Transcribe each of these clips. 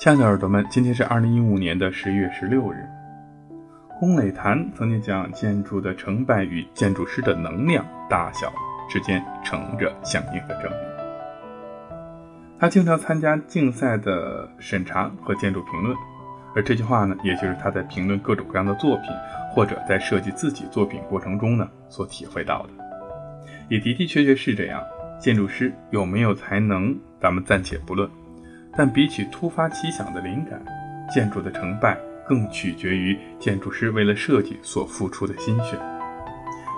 亲爱的耳朵们，今天是二零一五年的十一月十六日。龚磊谈曾经讲，建筑的成败与建筑师的能量大小之间成着相应的正比。他经常参加竞赛的审查和建筑评论，而这句话呢，也就是他在评论各种各样的作品，或者在设计自己作品过程中呢所体会到的。也的的确确是这样。建筑师有没有才能，咱们暂且不论。但比起突发奇想的灵感，建筑的成败更取决于建筑师为了设计所付出的心血。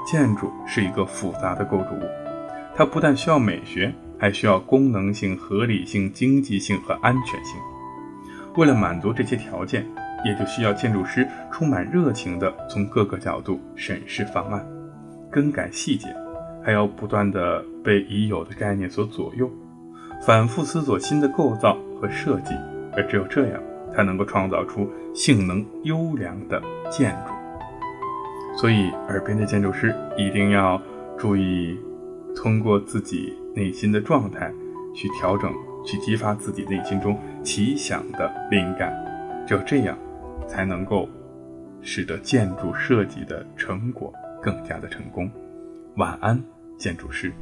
建筑是一个复杂的构筑物，它不但需要美学，还需要功能性、合理性、经济性和安全性。为了满足这些条件，也就需要建筑师充满热情地从各个角度审视方案，更改细节，还要不断地被已有的概念所左右。反复思索新的构造和设计，而只有这样，才能够创造出性能优良的建筑。所以，耳边的建筑师一定要注意，通过自己内心的状态去调整，去激发自己内心中奇想的灵感。只有这样，才能够使得建筑设计的成果更加的成功。晚安，建筑师。